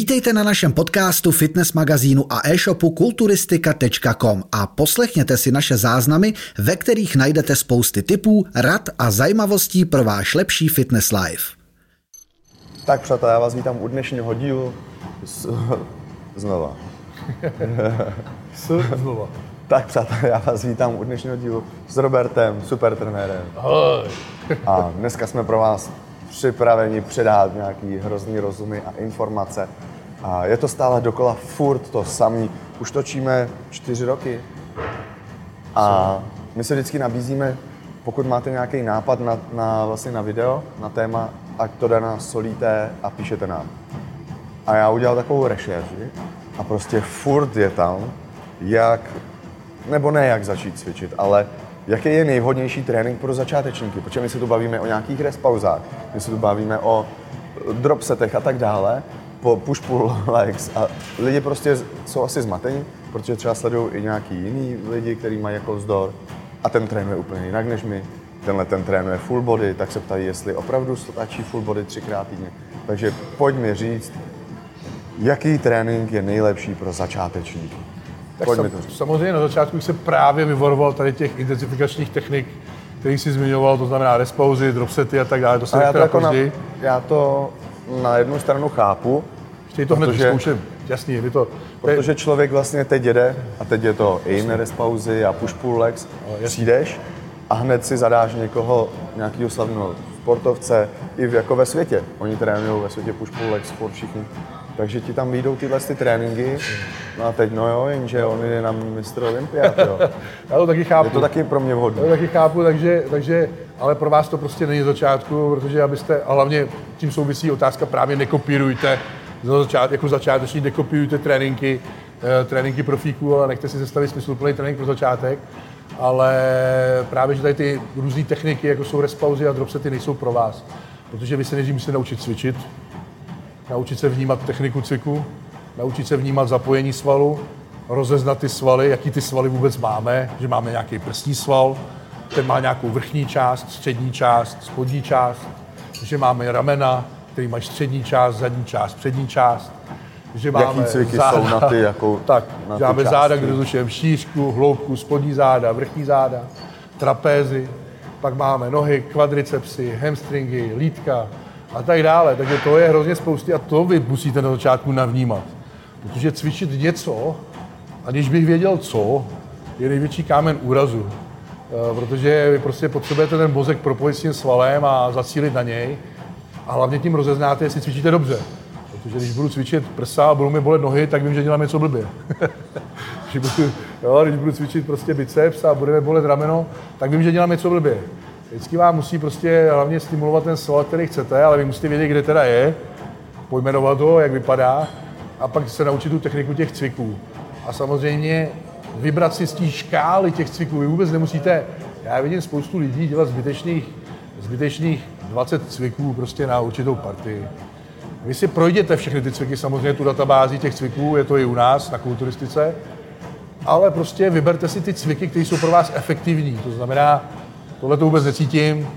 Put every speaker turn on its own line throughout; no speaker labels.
Vítejte na našem podcastu, fitness magazínu a e-shopu kulturistika.com a poslechněte si naše záznamy, ve kterých najdete spousty tipů, rad a zajímavostí pro váš lepší fitness life.
Tak přátelé, já vás vítám u dnešního dílu s, znova.
S znova.
Tak přátelé, já vás vítám u dnešního dílu s Robertem, super trenérem.
Ahoj.
A dneska jsme pro vás připraveni předat nějaký hrozný rozumy a informace. A je to stále dokola furt to samý. Už točíme čtyři roky. A my se vždycky nabízíme, pokud máte nějaký nápad na, na, vlastně na video, na téma, ať to nás solíte a píšete nám. A já udělal takovou rešerži a prostě furt je tam, jak, nebo ne jak začít cvičit, ale jaký je nejvhodnější trénink pro začátečníky, protože my se tu bavíme o nějakých rest pauzách, my se tu bavíme o drop setech a tak dále, po push pull legs a lidi prostě jsou asi zmatení, protože třeba sledují i nějaký jiný lidi, kteří mají jako vzdor a ten trénuje úplně jinak než my. Tenhle ten trénuje full body, tak se ptají, jestli opravdu stačí full body třikrát týdně. Takže pojď mi říct, jaký trénink je nejlepší pro začátečníky.
Tak sam, samozřejmě na začátku bych se právě vyvaroval tady těch intenzifikačních technik, který jsi zmiňoval, to znamená respauzy, dropsety a tak dále, to se
A já to, jako na, já to na jednu stranu chápu,
Chtějí to hned
protože-
vyzkoušet, jasný, je to,
protože člověk vlastně teď jede a teď je to in pauzy a push pull legs, přijdeš a hned si zadáš někoho, nějakého slavného sportovce i v, jako ve světě. Oni trénují ve světě push pull legs furt všichni. Takže ti tam vyjdou tyhle ty tréninky, no a teď no jo, jenže on je na mistr Olympiát, jo.
já to taky chápu.
Je to taky pro mě
Já
vhodné.
to taky chápu, takže, takže, ale pro vás to prostě není začátku, protože abyste, a hlavně tím souvisí otázka, právě nekopírujte, za začát, jako začáteční nekopírujte tréninky, eh, tréninky profíků, ale nechte si sestavit smysluplný trénink pro začátek. Ale právě, že tady ty různé techniky, jako jsou respauzy a dropsety, nejsou pro vás. Protože vy se nejdřív musíte naučit cvičit, naučit se vnímat techniku cviku, naučit se vnímat zapojení svalu, rozeznat ty svaly, jaký ty svaly vůbec máme, že máme nějaký prsní sval, ten má nějakou vrchní část, střední část, spodní část, že máme ramena, který mají střední část, zadní část, přední část, že máme
cviky
záda,
jsou na ty, jako-
tak,
na
že máme
části?
záda, kde rozlišujeme šířku, hloubku, spodní záda, vrchní záda, trapézy, pak máme nohy, kvadricepsy, hamstringy, lítka a tak dále. Takže to je hrozně spousty a to vy musíte na začátku navnímat. Protože cvičit něco, aniž bych věděl co, je největší kámen úrazu. Eh, Protože vy prostě potřebujete ten mozek propojit s tím svalem a zacílit na něj. A hlavně tím rozeznáte, jestli cvičíte dobře. Protože když budu cvičit prsa a budou mi bolet nohy, tak vím, že dělám něco blbě. když, budu, jo, když budu cvičit prostě biceps a budeme bolet rameno, tak vím, že dělám něco blbě. Vždycky vám musí prostě hlavně stimulovat ten sval, který chcete, ale vy musíte vědět, kde teda je, pojmenovat ho, jak vypadá, a pak se naučit tu techniku těch cviků. A samozřejmě vybrat si z té škály těch cviků. Vy vůbec nemusíte, já vidím spoustu lidí dělat zbytečných, zbytečných 20 cviků prostě na určitou partii. Vy si projděte všechny ty cviky, samozřejmě tu databázi těch cviků, je to i u nás na kulturistice, ale prostě vyberte si ty cviky, které jsou pro vás efektivní. To znamená, tohle to vůbec necítím,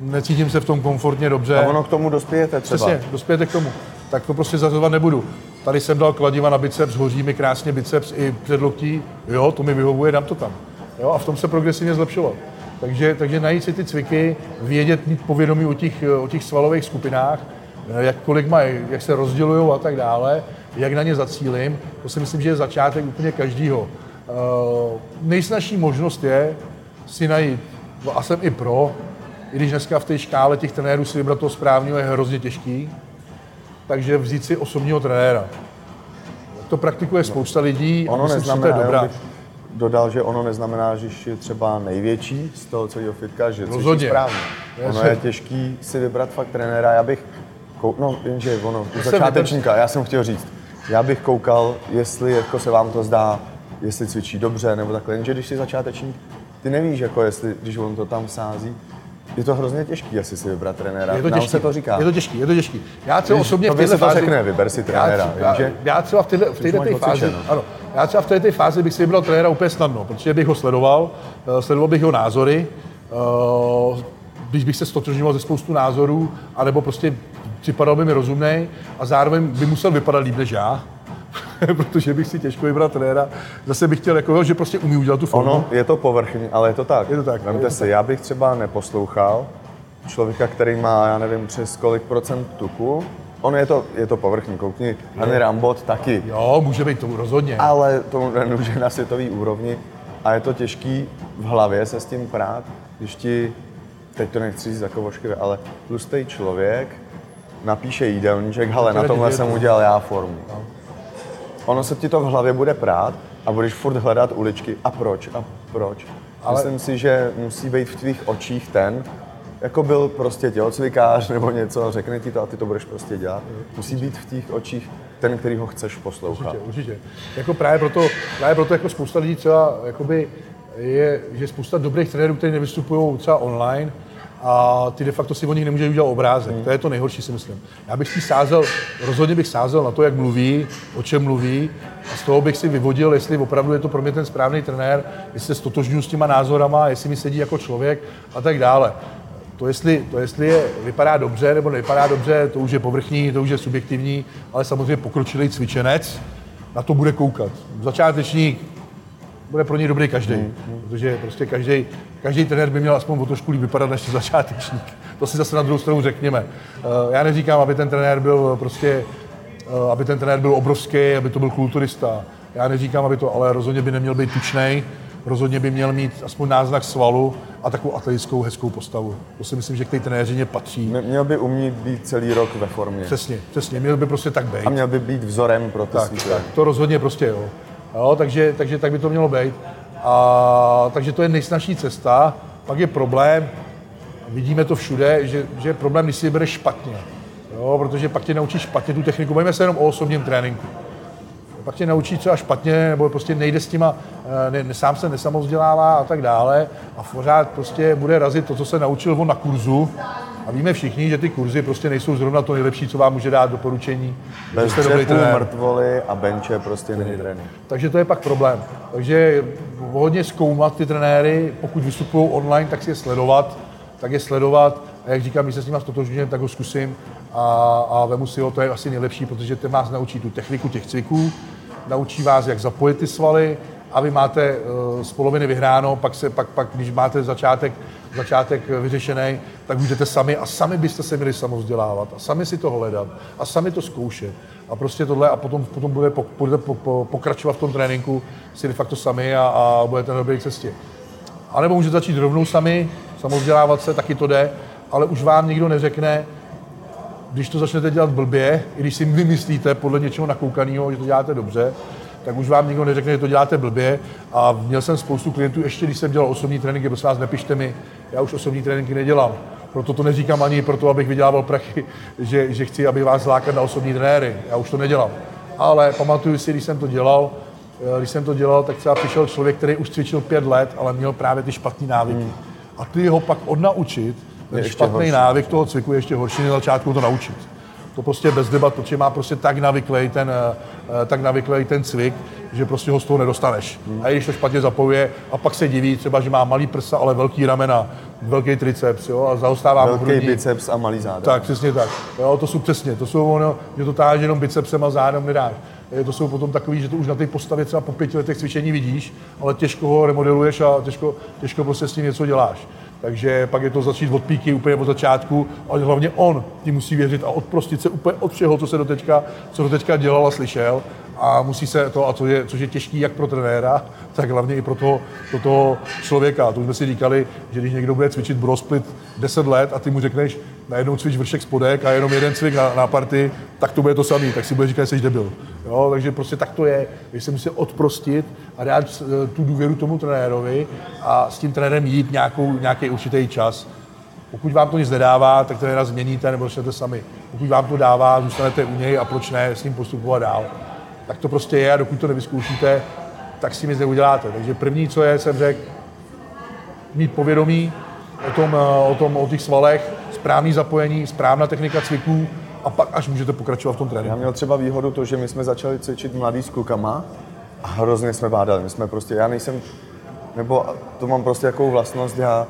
necítím se v tom komfortně dobře.
A ono k tomu dospějete třeba.
Přesně, dospějete k tomu. Tak to prostě zazovat nebudu. Tady jsem dal kladiva na biceps, hoří mi krásně biceps i předloktí. Jo, to mi vyhovuje, dám to tam. Jo, a v tom se progresivně zlepšovat. Takže, takže najít si ty cviky, vědět, mít povědomí o těch, o těch svalových skupinách, jak kolik mají, jak se rozdělují a tak dále, jak na ně zacílím, to si myslím, že je začátek úplně každýho. Uh, nejsnažší možnost je si najít, no a jsem i pro, i když dneska v té škále těch trenérů si vybrat toho správného je hrozně těžký, takže vzít si osobního trenéra. To praktikuje spousta lidí
Ono
a myslím, že to je
neznamená,
dobrá.
dodal, že ono neznamená, že je třeba největší z toho celého fitka, že
Rozhodně.
správně. Ono je těžký si vybrat fakt trenéra. Já bych, kou... no jenže ono, u začátečníka, já jsem chtěl říct, já bych koukal, jestli jako se vám to zdá, jestli cvičí dobře nebo takhle, jenže když jsi začátečník, ty nevíš, jako jestli, když on to tam sází, je to hrozně těžký asi si vybrat trenéra.
Je to
Nám
těžký.
se to říká.
Je to těžký, je to těžký. Já třeba osobně v této fázi...
řekne, vyber si trenéra,
já, já, já třeba v této, fázi,
odcvičeno.
ano, já třeba v této fázi bych si vybral trenéra úplně snadno, protože bych ho sledoval, eh, sledoval bych jeho názory, eh, když bych se stotožňoval ze spoustu názorů, anebo prostě připadal by mi rozumný a zároveň by musel vypadat líp než já. protože bych si těžko vybral trenéra. Zase bych chtěl, jako, že prostě umí udělat tu formu.
Ono je to povrchní, ale je to tak.
Je to tak,
Vemte si, já bych třeba neposlouchal člověka, který má, já nevím, přes kolik procent tuku. Ono je to, je to povrchní, koukni, Henry Rambot taky.
Jo, může být to rozhodně.
Ale to nemůže na světové úrovni a je to těžký v hlavě se s tím prát, když ti, teď to nechci říct jako ošklivé, ale tlustý člověk napíše jídelníček, hele, na
to
tomhle jsem udělal já formu. Ono se ti to v hlavě bude prát a budeš furt hledat uličky a proč a proč.
Ale-
Myslím si, že musí být v tvých očích ten, jako byl prostě tělocvikář nebo něco, řekne ti to a ty to budeš prostě dělat. Musí být v těch očích ten, který ho chceš poslouchat.
Určitě, určitě. Jako právě proto, právě proto jako spousta lidí třeba jakoby je, že spousta dobrých trenérů, kteří nevystupují třeba online, a ty de facto si o nich nemůžeš udělat obrázek. To je to nejhorší, si myslím. Já bych si sázel, rozhodně bych sázel na to, jak mluví, o čem mluví, a z toho bych si vyvodil, jestli opravdu je to pro mě ten správný trenér, jestli se stotožňuji s těma názorama, jestli mi sedí jako člověk a tak dále. To jestli, to, jestli je, vypadá dobře nebo nevypadá dobře, to už je povrchní, to už je subjektivní, ale samozřejmě pokročilý cvičenec na to bude koukat. Začátečník bude pro něj dobrý každý, protože prostě každý, každý trenér by měl aspoň o trošku líp vypadat než začátečník. To si zase na druhou stranu řekněme. Eh, Já neříkám, aby ten trenér byl prostě, eh, aby ten trenér byl obrovský, aby to byl kulturista. Já neříkám, aby to, ale rozhodně by neměl být tučný, rozhodně by měl mít aspoň náznak svalu a takovou atletickou hezkou postavu. To si myslím, že k té trenéřině patří.
Mě- Měl by umět být celý rok ve formě.
Přesně, přesně, měl by prostě tak být.
A měl by být vzorem pro ty
Tak, tak, to rozhodně prostě jo. Jo takže, takže tak by to mělo být. A, takže to je nejsnažší cesta. Pak je problém, vidíme to všude, že, že je problém, když si bereš špatně. Jo, protože pak tě naučí špatně tu techniku. Bavíme se jenom o osobním tréninku. Pak tě naučí třeba špatně, nebo prostě nejde s těma, eh, ne, ne, sám se nesamozdělává a tak dále a pořád prostě bude razit to, co se naučil on na kurzu. A víme všichni, že ty kurzy prostě nejsou zrovna to nejlepší, co vám může dát doporučení.
Bez
jste dobrý trenér.
mrtvoly a benče prostě není trénink.
Takže to je pak problém. Takže hodně zkoumat ty trenéry, pokud vystupují online, tak si je sledovat, tak je sledovat. A jak říkám, když se s nimi stotožňujem, tak ho zkusím a, a vemu si ho, to je asi nejlepší, protože ten vás naučí tu techniku těch cviků, naučí vás, jak zapojit ty svaly a vy máte uh, z poloviny vyhráno, pak, se, pak, pak když máte začátek, začátek vyřešený, tak můžete sami a sami byste se měli samozdělávat a sami si to hledat a sami to zkoušet. A prostě tohle a potom, potom bude, budete po, po, pokračovat v tom tréninku si de facto sami a, a budete na dobré cestě. A nebo můžete začít rovnou sami, samozdělávat se, taky to jde, ale už vám nikdo neřekne, když to začnete dělat blbě, i když si vy myslíte podle něčeho nakoukaného, že to děláte dobře, tak už vám nikdo neřekne, že to děláte blbě. A měl jsem spoustu klientů, ještě když jsem dělal osobní tréninky, prosím vás, nepište mi, já už osobní tréninky nedělám. Proto to neříkám ani proto, abych vydělával prachy, že, že chci, aby vás zlákat na osobní trenéry. Já už to nedělám. Ale pamatuju si, když jsem to dělal, eh, když jsem to dělal, tak třeba přišel člověk, který už cvičil pět let, ale měl právě ty špatné návyky. A ty ho pak odnaučit, ten špatný
horší.
návyk toho cviku je ještě horší než na začátku to naučit. To prostě bez debat, protože má prostě tak navyklej ten, eh, tak navyklej ten cvik, že prostě ho z toho nedostaneš. A i když to špatně zapojuje a pak se diví třeba, že má malý prsa, ale velký ramena, velký triceps, jo, a zaostává
Velký
hrudník.
biceps a malý záda.
Tak, přesně tak. Jo, to jsou přesně, to jsou ono, že to táže jenom bicepsem a zádem nedáš. Eh, To jsou potom takový, že to už na té postavě třeba po pěti letech cvičení vidíš, ale těžko ho remodeluješ a těžko, těžko prostě s tím něco děláš. Takže pak je to začít od píky úplně od začátku, ale hlavně on ti musí věřit a odprostit se úplně od všeho, co se doteďka, co doteďka dělal a slyšel. A musí se to, a to je, což je těžký jak pro trenéra, tak hlavně i pro toho, pro toho člověka. To jsme si říkali, že když někdo bude cvičit brosplit 10 let a ty mu řekneš, najednou cvič vršek spodek a jenom jeden cvik na, na party, tak to bude to samý, tak si bude říkat, že jsi debil. Jo, takže prostě tak to je, že se musí odprostit a dát eh, tu důvěru tomu trenérovi a s tím trenérem jít nějakou, nějaký určitý čas. Pokud vám to nic nedává, tak trenéra změníte nebo začnete sami. Pokud vám to dává, zůstanete u něj a proč ne s ním postupovat dál. Tak to prostě je a dokud to nevyzkoušíte, tak s tím nic neuděláte. Takže první, co je, jsem řekl, mít povědomí o tom, eh, o tom, o těch svalech, správný zapojení, správná technika cviků a pak až můžete pokračovat v tom
Já
tréninku.
měl třeba výhodu to, že my jsme začali cvičit mladý s klukama a hrozně jsme bádali. My jsme prostě, já nejsem, nebo to mám prostě jakou vlastnost, já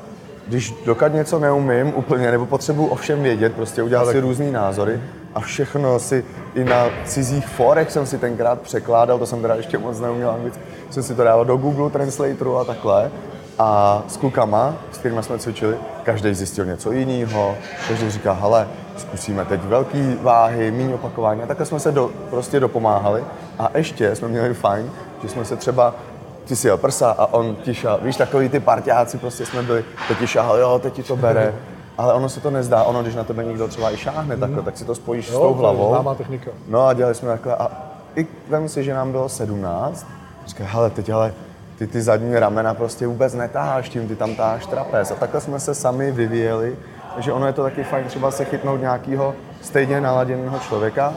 když dokud něco neumím úplně, nebo potřebuji o všem vědět, prostě udělat si různý názory a všechno si i na cizích forech jsem si tenkrát překládal, to jsem teda ještě moc neuměl anglicky, jsem si to dával do Google Translatoru a takhle. A s klukama, s kterými jsme cvičili, každý zjistil něco jiného, každý říká, hele, zkusíme teď velký váhy, méně opakování. A takhle jsme se do, prostě dopomáhali. A ještě jsme měli fajn, že jsme se třeba ty si jel prsa a on ti šel, víš, takový ty partiáci prostě jsme byli, teď ti šahal, jo, teď ti to bere. Ale ono se to nezdá, ono, když na tebe někdo třeba i šáhne takhle, tak si to spojíš
Jo,
s tou hlavou.
známá technika.
No a dělali jsme takhle a i vem si, že nám bylo 17, říkal, hele, teď ale ty ty zadní ramena prostě vůbec netáháš tím, ty tam táháš trapez. A takhle jsme se sami vyvíjeli, takže ono je to taky fajn třeba se chytnout nějakého stejně naladěného člověka,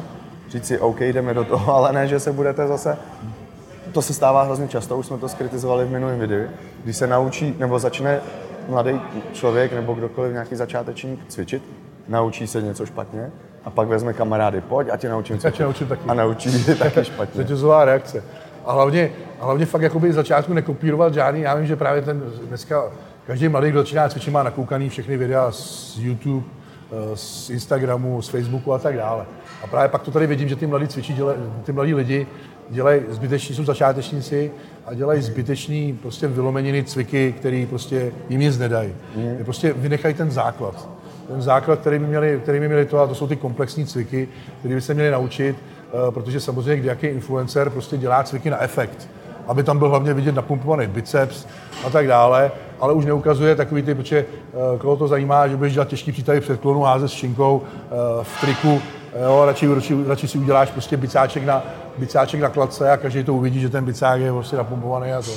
říct si, OK, jdeme do toho, ale ne, že se budete zase to se stává hrozně často, už jsme to skritizovali v minulém videu, když se naučí nebo začne mladý člověk nebo kdokoliv nějaký začátečník cvičit, naučí se něco špatně a pak vezme kamarády, pojď a tě naučím cvičit.
tě naučím taky.
A naučí tě taky špatně.
řetězová reakce. A hlavně, a hlavně fakt jakoby z začátku nekopírovat žádný, já vím, že právě ten dneska každý mladý, kdo začíná cvičit, má nakoukaný všechny videa z YouTube, eh, z Instagramu, z Facebooku a tak dále. A právě pak to tady vidím, že ty mladí cvičí, dělaj, ty mladí lidi dělají zbyteční, jsou začátečníci a dělají zbytečný prostě vylomeniny cviky, který prostě jim nic nedají. Mm. Prostě vynechají ten základ. Ten základ, který by měli, který by měli to, a to jsou ty komplexní cviky, které by se měli naučit, eh, protože samozřejmě nějaký influencer prostě dělá cviky na efekt, aby tam byl hlavně vidět napumpovaný biceps a tak dále, ale už neukazuje takový ty, protože eh, koho to zajímá, že budeš dělat těžký přítavy předklonu, házet s činkou eh, v triku, jo, radši, radši, radši, si uděláš prostě bicáček na, bicáček na kladce a každý to uvidí, že ten bicák je prostě napumpovaný a to.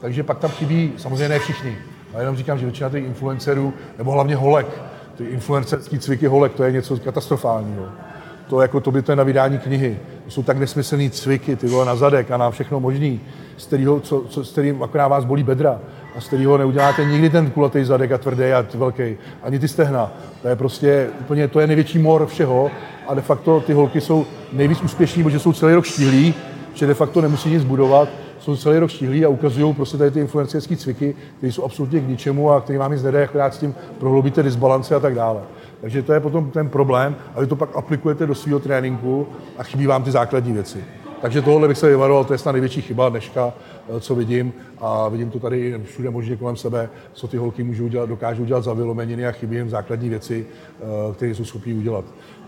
Takže pak tam chybí, samozřejmě ne všichni, ale jenom říkám, že většina těch influencerů, nebo hlavně holek, ty influencerský cviky holek, to je něco katastrofálního. To jako to by to je na vydání knihy. To jsou tak nesmyslný cviky, ty vole, na zadek a na všechno možný, z kterého, co, co, s kterým akorát vás bolí bedra a z kterého neuděláte nikdy ten kulatý zadek a tvrdý a velký, ani ty stehna. To je prostě úplně, to je největší mor všeho a de facto ty holky jsou nejvíc úspěšní, protože jsou celý rok štíhlí, že de facto nemusí nic budovat, jsou celý rok štíhlí a ukazují prostě tady ty influencerské cviky, které jsou absolutně k ničemu a které vám nic nedají, akorát s tím prohloubíte disbalance a tak dále. Takže to je potom ten problém a vy to pak aplikujete do svého tréninku a chybí vám ty základní věci. Takže tohle bych se vyvaroval, to je snad největší chyba dneška, eh, co vidím a vidím to tady všude možně kolem sebe, co ty holky můžou dělat, dokážou dělat za vylomeniny a chybí jim základní věci, eh, které jsou schopní udělat.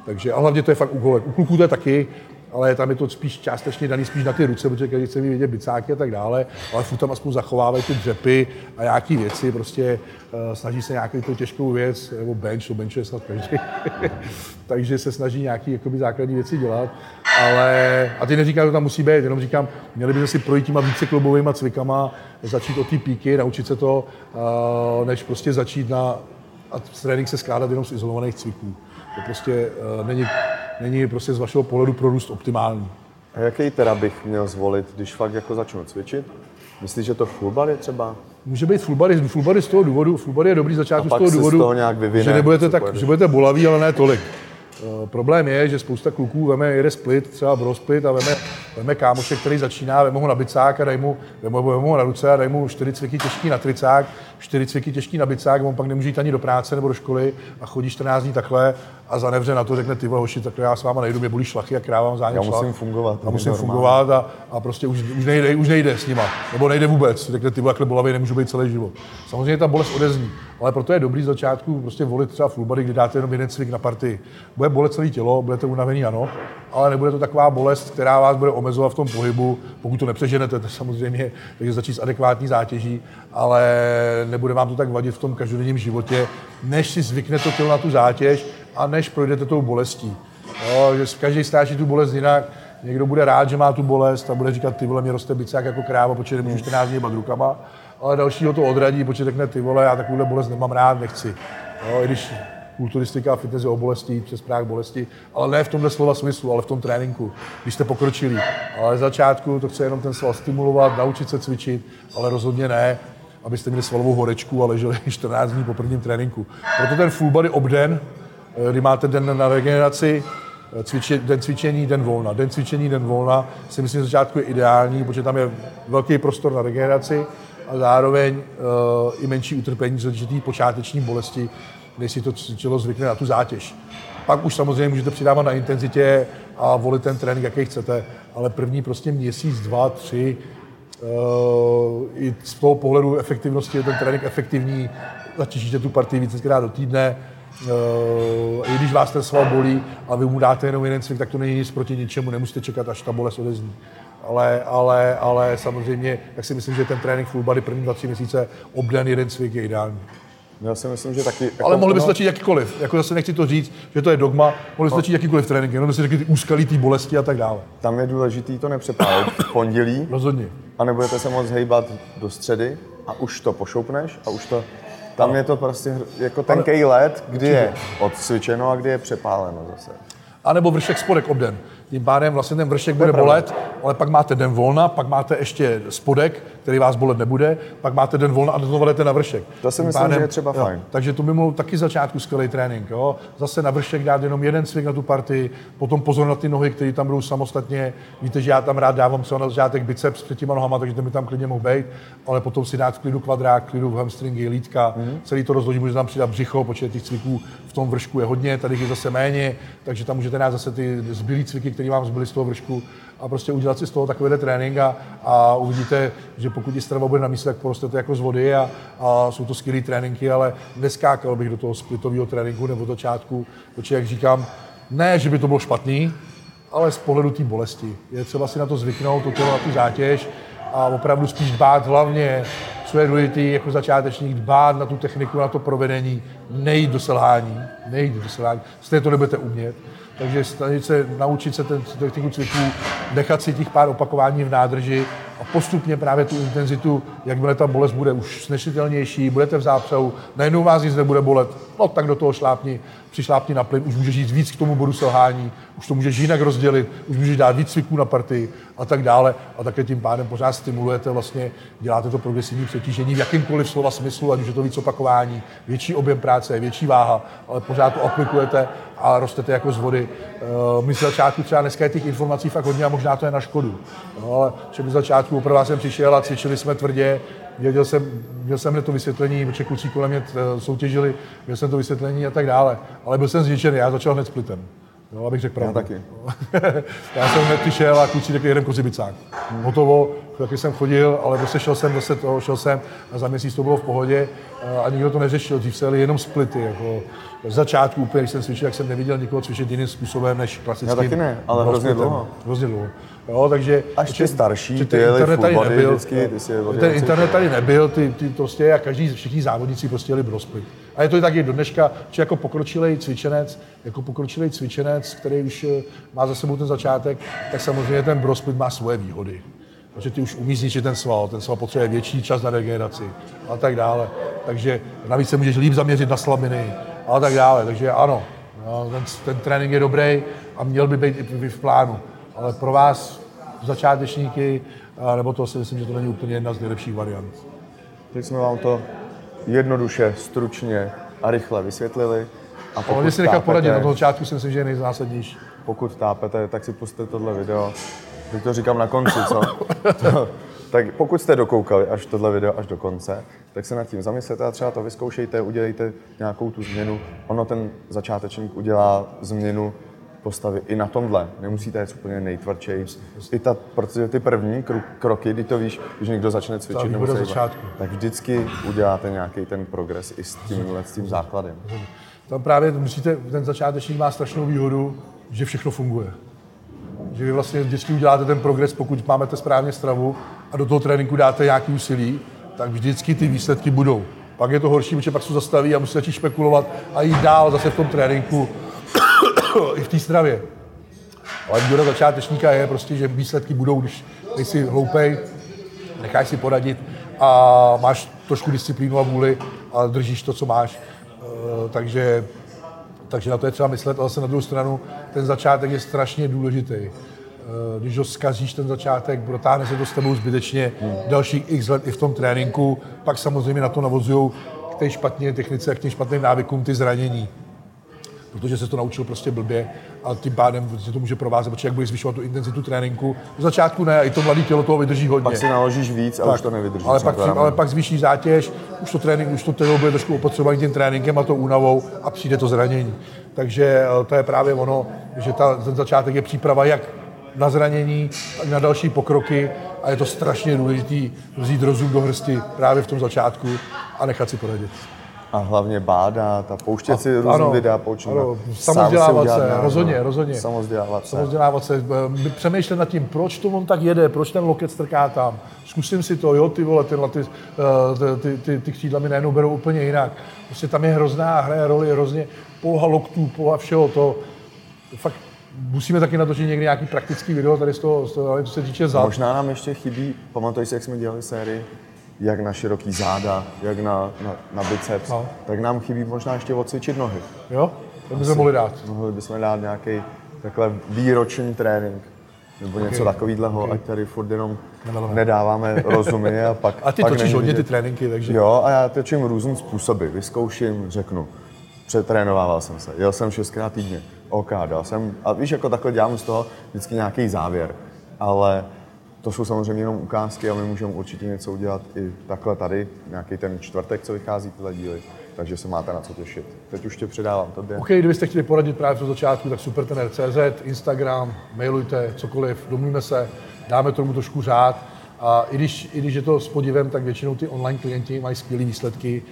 Takže a hlavně to je fakt holek. U kluků to je taky, ale tam je to spíš částečně daný spíš na ty ruce, protože každý chce vidět bicáky a tak dále, ale furt tam aspoň zachovávají ty dřepy a nějaký věci, prostě uh, snaží se nějakou tu těžkou věc, nebo bench, to bench je snad každý, takže se snaží nějaký jakoby, základní věci dělat, ale, a ty neříkám, že tam musí být, jenom říkám, měli by si projít těma více klubovými cvikama, začít od té píky, naučit se to, uh, než prostě začít na, a trénink se skládat jenom z izolovaných cviků. To prostě uh, není, není prostě z vašeho pohledu pro růst optimální.
A jaký teda bych měl zvolit, když fakt jako začnu cvičit? Myslíš, že to full body třeba?
Může být full body, full body z toho důvodu, full body je dobrý začátku z toho
se z
důvodu,
toho nějak vyvine,
že nebudete, tak, že budete bolaví, ale ne tolik. Uh, problém je, že spousta kluků veme, jede split, třeba bro split a veme, veme kámoše, který začíná, veme ho na bicák a daj mu, veme, veme ho na ruce a daj mu čtyři cviky těžký na tricák, čtyři cviky těžký na bicák, on pak nemůže jít ani do práce nebo do školy a chodí 14 dní takhle a zanevře na to, řekne ty hoši, takhle já s váma nejdu, mě bolí šlachy a kráva mám zánět
Já
šlach.
musím fungovat,
A musím
normálně.
fungovat a, a prostě už, už, nejde, už nejde s nima, nebo nejde vůbec. Řekne, ty takhle bolavý nemůžu být celý život. Samozřejmě ta bolest odezní, ale proto je dobrý z začátku prostě volit třeba full body, kdy dáte jenom jeden cvik na partii. Bude bolet celé tělo, budete unavený, ano, ale nebude to taková bolest, která vás bude omezovat v tom pohybu, pokud to nepřeženete, to samozřejmě, takže začít s adekvátní zátěží, ale nebude vám to tak vadit v tom každodenním životě, než si zvykne to tělo na tu zátěž a než projdete tou bolestí. Jo, že každý snáší tu bolest jinak, někdo bude rád, že má tu bolest a bude říkat, ty vole, mě roste bicák jako kráva, protože nemůžu 14 dní rukama, ale dalšího to odradí, protože řekne, ty vole, já takovouhle bolest nemám rád, nechci. Jo, I když kulturistika a fitness je o bolesti, přes práh bolesti, ale ne v tomhle slova smyslu, ale v tom tréninku, když jste pokročili. Ale začátku to chce jenom ten sval stimulovat, naučit se cvičit, ale rozhodně ne, abyste měli svalovou horečku a leželi 14 dní po prvním tréninku. Proto ten full body obden, eh, kdy máte den na regeneraci, Cviče, den cvičení, den volna. Den cvičení, den volna si myslím, že začátku je ideální, protože tam je velký prostor na regeneraci a zároveň uh, i menší utrpení, co se počáteční bolesti, než si to tělo zvykne na tu zátěž. Pak už samozřejmě můžete přidávat na intenzitě a volit ten trénink, jaký chcete, ale první prostě měsíc, dva, tři, uh, i z toho pohledu efektivnosti je ten trénink efektivní, zatěžíte tu partii vícekrát do týdne, Uh, I když vás ten sval bolí a vy mu dáte jenom jeden cvik, tak to není nic proti ničemu, nemusíte čekat, až ta bolest odezní. Ale, ale, ale samozřejmě, tak si myslím, že ten trénink full body první dva, tři měsíce obden jeden cvik je ideální.
Já si myslím, že taky... Jako
ale mohli by stačit jakýkoliv. Jako zase nechci to říct, že to je dogma. Mohli by stačit jakýkoliv trénink, jenom by si řekli ty úskalí, ty bolesti a tak dále.
Tam je důležitý to nepřepálit v pondělí.
Rozhodně.
A nebudete se moc hejbat do středy a už to pošoupneš a už to tam no. je to prostě jako tenkej let, kdy je odcvičeno a kdy je přepáleno zase.
A nebo vršek spodek obden. Tím pádem vlastně ten vršek bude bolet, ale pak máte den volna, pak máte ještě spodek, který vás bolet nebude, pak máte den volna a znovu jdete na vršek.
To si Tím myslím, pádem, že je třeba jo, fajn.
Takže to by mohl taky začátku skvělý trénink. Jo? Zase na vršek dát jenom jeden cvik na tu partii, potom pozor na ty nohy, které tam budou samostatně. Víte, že já tam rád dávám třeba na začátek biceps před těma nohama, takže to mi tam klidně mohl být, ale potom si dát v klidu kvadrák, klidu v hamstringy, lítka, mm-hmm. celý to rozloží, může tam přidat břicho, počet těch cviků v tom vršku je hodně, tady je zase méně, takže tam můžete dát zase ty zbylý cviky, které vám zbyly z toho vršku a prostě udělat si z toho takovýhle trénink a, a uvidíte, že pokud ti strava bude na místě, tak porostete jako z vody a, a jsou to skvělé tréninky, ale neskákal bych do toho splitového tréninku nebo začátku, protože jak říkám, ne, že by to bylo špatný, ale z pohledu té bolesti. Je třeba si na to zvyknout, to tělo na tu zátěž a opravdu spíš dbát hlavně, co je důležité jako začátečník, dbát na tu techniku, na to provedení, nejít do selhání, nejít do selhání, stejně to nebudete umět, takže snažit se naučit se ten techniku cviků, nechat si těch pár opakování v nádrži a postupně právě tu intenzitu, jakmile ta bolest bude už snesitelnější, budete v zápřehu, najednou vás nic nebude bolet, no tak do toho šlápni, přišlápni na plyn, už můžeš jít víc k tomu bodu selhání, už to můžeš jinak rozdělit, už můžeš dát víc cviků na partii a tak dále. A také tím pádem pořád stimulujete vlastně, děláte to progresivní přetížení v jakýmkoliv slova smyslu, ať už je to víc opakování, větší objem práce, větší váha, ale pořád to aplikujete a rostete jako z vody. Uh, my z začátku třeba dneska je těch informací fakt hodně a možná to je na škodu. No, ale že z začátku opravdu jsem přišel a cvičili jsme tvrdě, Věděl jsem, měl jsem to vysvětlení, protože kluci kolem mě eh, soutěžili, měl jsem to vysvětlení a tak dále. Ale byl jsem zničený, já začal hned splitem. Jo, abych řekl pravdu.
Já taky.
já jsem hned přišel a kluci řekli jeden kozibicák. Hmm. Hotovo, taky jsem chodil, ale prostě šel jsem zase toho, šel jsem a za měsíc to bylo v pohodě a nikdo to neřešil, dřív se jenom splity. Jako, v začátku úplně, když jsem cvičil, jak jsem neviděl nikoho cvičit jiným způsobem než klasickým. Já
taky ne, ale hrozně dlouho.
Hrozně dlouho. Jo, takže,
Až ty starší, ty internet tady nebyl, vždycky, ty si
ten internet tady nebyl, ty, ty prostě a každý, všichni závodníci prostě jeli brosplit. A je to i taky do dneška, že jako pokročilý cvičenec, jako pokročilý cvičenec, který už eh, má za sebou ten začátek, tak samozřejmě ten brosplit má svoje výhody. Protože ty už umí zničit ten sval, ten sval potřebuje větší čas na regeneraci a tak dále. Takže navíc se můžeš líp zaměřit na slabiny a tak dále. Takže ano, no, ten, ten trénink je dobrý a měl by být i v plánu. Ale pro vás, začátečníky, nebo to si myslím, že to není úplně jedna z nejlepších variant.
Teď jsme vám to jednoduše, stručně a rychle vysvětlili.
A pokud si nechat poradit, na začátku si myslím, že je nejzásadnější.
Pokud tápete, tak si pustíte tohle video. Teď to říkám na konci, co? to, tak pokud jste dokoukali až tohle video až do konce, tak se nad tím zamyslete a třeba to vyzkoušejte, udělejte nějakou tu změnu. Ono ten začátečník udělá změnu postavy i na tomhle. Nemusíte jít úplně nejtvrdší. I ta, protože ty první kroky, kdy to víš, když někdo začne cvičit, nebo tak vždycky uděláte nějaký ten progres i s tímhle, s tím základem.
Tam právě musíte, ten začátečník má strašnou výhodu, že všechno funguje. Že vy vlastně vždycky uděláte ten progres, pokud máme správně stravu a do toho tréninku dáte nějaký úsilí, tak vždycky ty výsledky budou. Pak je to horší, protože pak se zastaví a musí začít špekulovat a jít dál zase v tom tréninku i v té stravě. Ale výhoda začátečníka je prostě, že výsledky budou, když nejsi hloupej, necháš si poradit a máš trošku disciplínu a vůli a držíš to, co máš. E, takže, takže na to je třeba myslet, ale se na druhou stranu ten začátek je strašně důležitý. E, když ho zkazíš ten začátek, protáhne se to s tebou zbytečně dalších x let i v tom tréninku, pak samozřejmě na to navozují k té špatné technice, k těm špatným návykům ty zranění. Protože se to naučil prostě blbě a tím pádem se to může provázet, protože jak budeš zvyšovat tu intenzitu tréninku. V začátku ne, i to mladé tělo toho vydrží hodně.
Pak si naložíš víc a
tak,
už to nevydrží.
Ale pak, ale pak zvýší zátěž, už to, trénink, už to tělo bude trošku opotřebovaný tím tréninkem a to únavou a přijde to zranění. Takže eh, to je právě ono, že ta, ten začátek je příprava jak na zranění, tak na další pokroky a je to strašně důležité vzít rozum do hrsti právě v tom začátku a nechat si poradit.
A hlavně bádat a pouštět si různé videa, poučit.
Samozdělávat se, rozhodně, rozhodně.
Samozdělávat se.
Samozdělávat se, přemýšlet nad tím, proč to on tak jede, proč ten loket strká tam. Zkusím si to, jo, ty vole, tyhle, ty, ty, ty, ty, ty křídla mi najednou berou úplně jinak. Prostě tam je hrozná, hraje roli hrozně poloha loktů, poloha všeho to. Fakt musíme taky natočit někdy nějaký praktický video tady z toho, z toho co se týče zad.
Možná nám ještě chybí, pamatuješ si, jak jsme dělali sérii, jak na široký záda, jak na, na, na biceps, no. tak nám chybí možná ještě odcvičit nohy.
Jo, to bychom mohli dát.
Mohli bychom dát nějaký takhle výroční trénink. Nebo okay. něco takového, okay. ať tady furt jenom nedáváme rozumy a pak...
A ty
pak
točíš hodně ty tréninky, takže...
Jo, a já točím různý způsoby. Vyzkouším, řeknu. Přetrénovával jsem se, jel jsem šestkrát týdně. OK, dal jsem, a víš, jako takhle dělám z toho vždycky nějaký závěr. Ale to jsou samozřejmě jenom ukázky a my můžeme určitě něco udělat i takhle tady, nějaký ten čtvrtek, co vychází tyhle díly. Takže se máte na co těšit. Teď už tě předávám tobě.
OK, kdybyste chtěli poradit právě v začátku, tak supertener.cz, Instagram, mailujte, cokoliv, domluvíme se, dáme tomu trošku řád. A i když, i když je to s podivem, tak většinou ty online klienti mají skvělé výsledky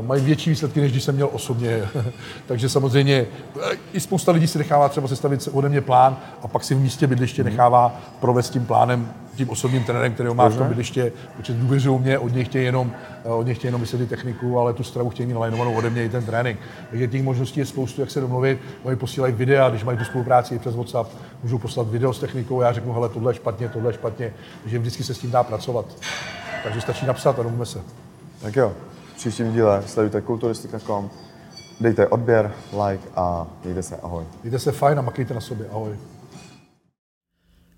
mají větší výsledky, než když jsem měl osobně. Takže samozřejmě eh, i spousta lidí si nechává třeba sestavit ode mě plán a pak si v místě bydliště nechává provést tím plánem, tím osobním trenérem, který má v tom bydliště, protože důvěřují mě, od něj chtějí jenom, eh, od něj chtějí jenom vysvětlit techniku, ale tu stravu chtějí mít nalajnovanou ode mě i ten trénink. Takže těch možností je spoustu, jak se domluvit. Oni posílají videa, když mají tu spolupráci přes WhatsApp, můžou poslat video s technikou, já řeknu, hele, tohle je špatně, tohle je špatně, že vždycky se s tím dá pracovat. Takže stačí napsat a domluvíme se.
Tak jo, příštím díle sledujte kulturistika.com, dejte odběr, like a mějte se, ahoj.
Mějte se fajn a makejte na sobě, ahoj.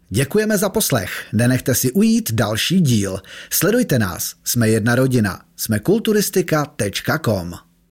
Děkujeme za poslech. Nenechte si ujít další díl. Sledujte nás. Jsme jedna rodina. Jsme kulturistika.com.